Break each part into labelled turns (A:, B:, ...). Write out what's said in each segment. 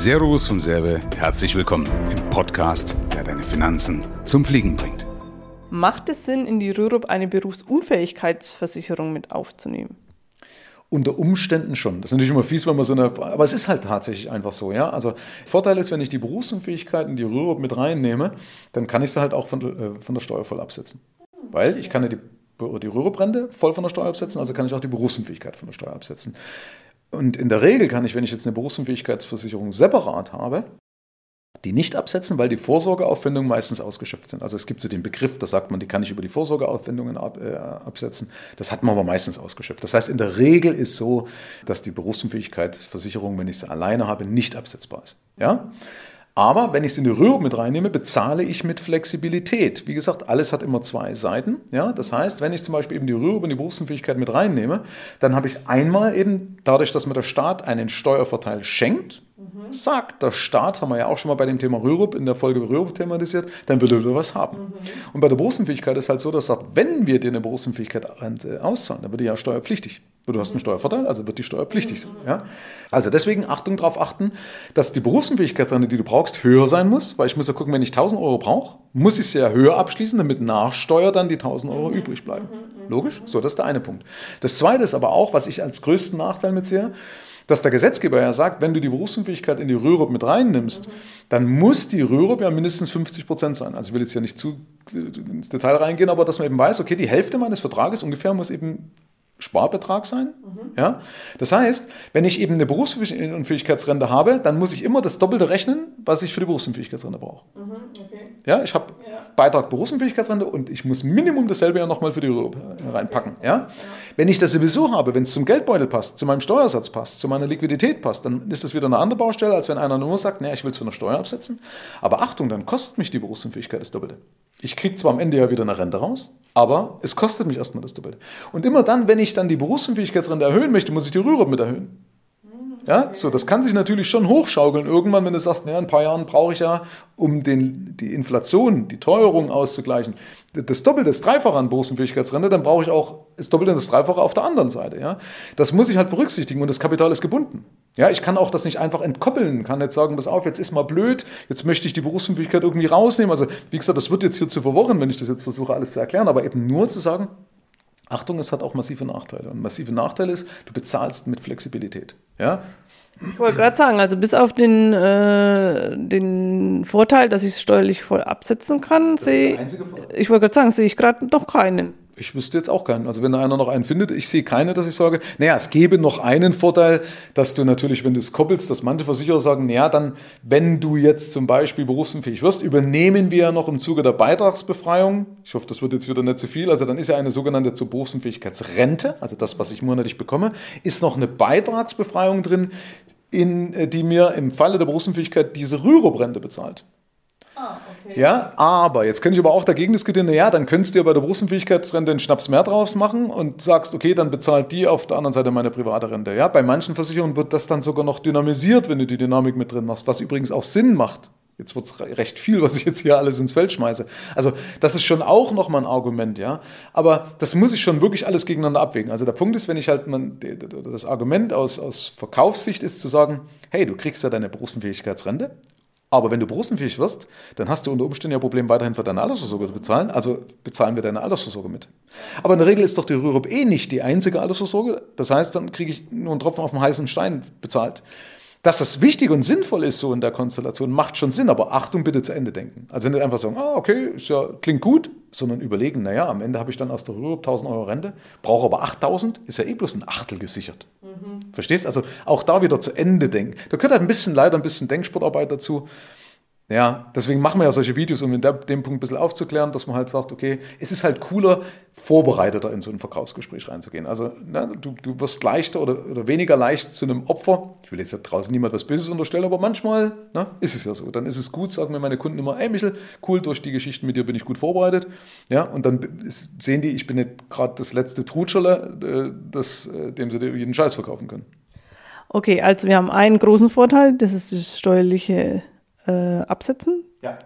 A: Servus vom Serbe, herzlich willkommen im Podcast, der deine Finanzen zum Fliegen bringt.
B: Macht es Sinn, in die Rürup eine Berufsunfähigkeitsversicherung mit aufzunehmen?
C: Unter Umständen schon. Das ist natürlich immer fies, wenn man so eine. Aber es ist halt tatsächlich einfach so, ja. Also Vorteil ist, wenn ich die Berufsunfähigkeit in die Rürup mit reinnehme, dann kann ich sie halt auch von, äh, von der Steuer voll absetzen. Weil ich kann ja die, die Rürup-Rente voll von der Steuer absetzen, also kann ich auch die Berufsunfähigkeit von der Steuer absetzen. Und in der Regel kann ich, wenn ich jetzt eine Berufsunfähigkeitsversicherung separat habe, die nicht absetzen, weil die Vorsorgeaufwendungen meistens ausgeschöpft sind. Also es gibt so den Begriff, da sagt man, die kann ich über die Vorsorgeaufwendungen ab, äh, absetzen. Das hat man aber meistens ausgeschöpft. Das heißt, in der Regel ist so, dass die Berufsunfähigkeitsversicherung, wenn ich sie alleine habe, nicht absetzbar ist. Ja? Aber wenn ich es in die Rürup mit reinnehme, bezahle ich mit Flexibilität. Wie gesagt, alles hat immer zwei Seiten. Ja? Das heißt, wenn ich zum Beispiel eben die Rürup und die Berufsunfähigkeit mit reinnehme, dann habe ich einmal eben dadurch, dass mir der Staat einen Steuervorteil schenkt, mhm. sagt der Staat, haben wir ja auch schon mal bei dem Thema Rürup in der Folge Rürup thematisiert, dann würde er was haben. Mhm. Und bei der Berufsunfähigkeit ist halt so, dass sagt, wenn wir dir eine Berufsunfähigkeit auszahlen, dann wird die ja steuerpflichtig. Du hast einen Steuervorteil, also wird die steuerpflichtig sein. Ja? Also deswegen Achtung darauf achten, dass die Berufsunfähigkeitsrente, die du brauchst, höher sein muss, weil ich muss ja gucken, wenn ich 1000 Euro brauche, muss ich sie ja höher abschließen, damit nach Steuer dann die 1000 Euro übrig bleiben. Logisch? So, das ist der eine Punkt. Das zweite ist aber auch, was ich als größten Nachteil mitsehe, dass der Gesetzgeber ja sagt, wenn du die Berufsunfähigkeit in die Rürup mit reinnimmst, dann muss die Rürup ja mindestens 50 Prozent sein. Also ich will jetzt ja nicht zu ins Detail reingehen, aber dass man eben weiß, okay, die Hälfte meines Vertrages ungefähr muss eben Sparbetrag sein. Mhm. Ja? Das heißt, wenn ich eben eine Berufsunfähigkeitsrente habe, dann muss ich immer das Doppelte rechnen, was ich für die Berufsunfähigkeitsrente brauche. Mhm, okay. Ja, ich habe ja. Beitrag Berufsunfähigkeitsrente und ich muss Minimum dasselbe ja nochmal für die Rürup reinpacken. Ja? ja? Wenn ich das sowieso habe, wenn es zum Geldbeutel passt, zu meinem Steuersatz passt, zu meiner Liquidität passt, dann ist das wieder eine andere Baustelle, als wenn einer nur sagt, naja, ich will es für eine Steuer absetzen. Aber Achtung, dann kostet mich die Berufsunfähigkeit das Doppelte. Ich kriege zwar am Ende ja wieder eine Rente raus, aber es kostet mich erstmal das Doppelte. Und immer dann, wenn ich dann die Berufsunfähigkeitsrente erhöhen möchte, muss ich die Rürup mit erhöhen. Ja, so, das kann sich natürlich schon hochschaukeln. Irgendwann, wenn du sagst, naja, in ein paar Jahren brauche ich ja, um den, die Inflation, die Teuerung auszugleichen, das Doppelte, das Dreifache an Berufsunfähigkeitsrente, dann brauche ich auch das Doppelte und das Dreifache auf der anderen Seite. Ja? Das muss ich halt berücksichtigen und das Kapital ist gebunden. Ja, ich kann auch das nicht einfach entkoppeln, kann jetzt sagen, pass auf, jetzt ist mal blöd, jetzt möchte ich die Berufsunfähigkeit irgendwie rausnehmen. Also, wie gesagt, das wird jetzt hier zu verworren, wenn ich das jetzt versuche, alles zu erklären, aber eben nur zu sagen, Achtung, es hat auch massive Nachteile. Und massive Nachteil ist, du bezahlst mit Flexibilität. Ja?
B: Ich wollte gerade sagen, also bis auf den, äh, den Vorteil, dass ich es steuerlich voll absetzen kann, sehe ich wollte gerade sagen, sehe ich gerade noch keinen.
C: Ich wüsste jetzt auch keinen. Also wenn da einer noch einen findet, ich sehe keine, dass ich sage, naja, es gäbe noch einen Vorteil, dass du natürlich, wenn du es koppelst, dass manche Versicherer sagen, naja, dann, wenn du jetzt zum Beispiel berufsunfähig wirst, übernehmen wir ja noch im Zuge der Beitragsbefreiung, ich hoffe, das wird jetzt wieder nicht zu viel, also dann ist ja eine sogenannte zur Berufsunfähigkeitsrente, also das, was ich monatlich bekomme, ist noch eine Beitragsbefreiung drin, in, äh, die mir im Falle der Berufsunfähigkeit diese Rürup-Rente bezahlt. Okay. Ja, aber jetzt könnte ich aber auch dagegen diskutieren, ja, dann könntest du ja bei der Berufsunfähigkeitsrente einen Schnaps mehr draus machen und sagst, okay, dann bezahlt die auf der anderen Seite meine private Rente. Ja, bei manchen Versicherungen wird das dann sogar noch dynamisiert, wenn du die Dynamik mit drin machst, was übrigens auch Sinn macht. Jetzt wird es recht viel, was ich jetzt hier alles ins Feld schmeiße. Also das ist schon auch nochmal ein Argument, ja. Aber das muss ich schon wirklich alles gegeneinander abwägen. Also der Punkt ist, wenn ich halt, man, das Argument aus, aus Verkaufssicht ist zu sagen, hey, du kriegst ja deine Berufsunfähigkeitsrente, aber wenn du berufsunfähig wirst, dann hast du unter Umständen ja Problem, weiterhin für deine Altersvorsorge zu bezahlen. Also bezahlen wir deine Altersvorsorge mit. Aber in der Regel ist doch die Rürup eh nicht die einzige Altersvorsorge. Das heißt, dann kriege ich nur einen Tropfen auf dem heißen Stein bezahlt. Dass das wichtig und sinnvoll ist, so in der Konstellation, macht schon Sinn, aber Achtung, bitte zu Ende denken. Also nicht einfach sagen, ah, okay, ist ja, klingt gut, sondern überlegen, naja, am Ende habe ich dann aus der Rürup 1000 Euro Rente, brauche aber 8000, ist ja eh bloß ein Achtel gesichert. Mhm. Verstehst? Also auch da wieder zu Ende denken. Da gehört halt ein bisschen leider ein bisschen Denksportarbeit dazu. Ja, deswegen machen wir ja solche Videos, um in dem Punkt ein bisschen aufzuklären, dass man halt sagt, okay, es ist halt cooler, vorbereiteter in so ein Verkaufsgespräch reinzugehen. Also ne, du, du wirst leichter oder, oder weniger leicht zu einem Opfer. Ich will jetzt ja draußen niemand was Böses unterstellen, aber manchmal ne, ist es ja so. Dann ist es gut, sagen mir meine Kunden immer, ey Michel, cool, durch die Geschichten mit dir bin ich gut vorbereitet. Ja, und dann sehen die, ich bin nicht gerade das letzte Trutscherle, äh, das, äh, dem sie dir jeden Scheiß verkaufen können.
B: Okay, also wir haben einen großen Vorteil, das ist das steuerliche äh, absetzen. Ja.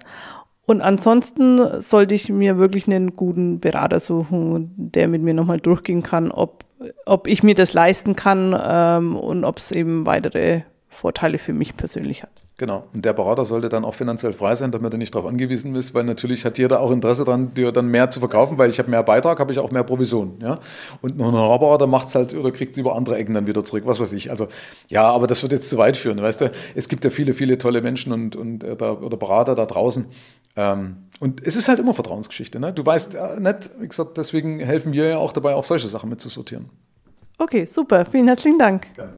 B: Und ansonsten sollte ich mir wirklich einen guten Berater suchen, der mit mir nochmal durchgehen kann, ob, ob ich mir das leisten kann ähm, und ob es eben weitere Vorteile für mich persönlich hat.
C: Genau. Und der Berater sollte dann auch finanziell frei sein, damit er nicht darauf angewiesen ist, weil natürlich hat jeder auch Interesse daran, dir dann mehr zu verkaufen, weil ich habe mehr Beitrag, habe ich auch mehr Provision. Ja? Und ein Honorarberater macht es halt oder kriegt es über andere Ecken dann wieder zurück, was weiß ich. Also ja, aber das wird jetzt zu weit führen. Weißt du, es gibt ja viele, viele tolle Menschen und, und äh, da, oder Berater da draußen. Ähm, und es ist halt immer Vertrauensgeschichte. Ne? Du weißt äh, nicht, wie gesagt, deswegen helfen wir ja auch dabei, auch solche Sachen mitzusortieren.
B: Okay, super. Vielen herzlichen Dank. Gerne.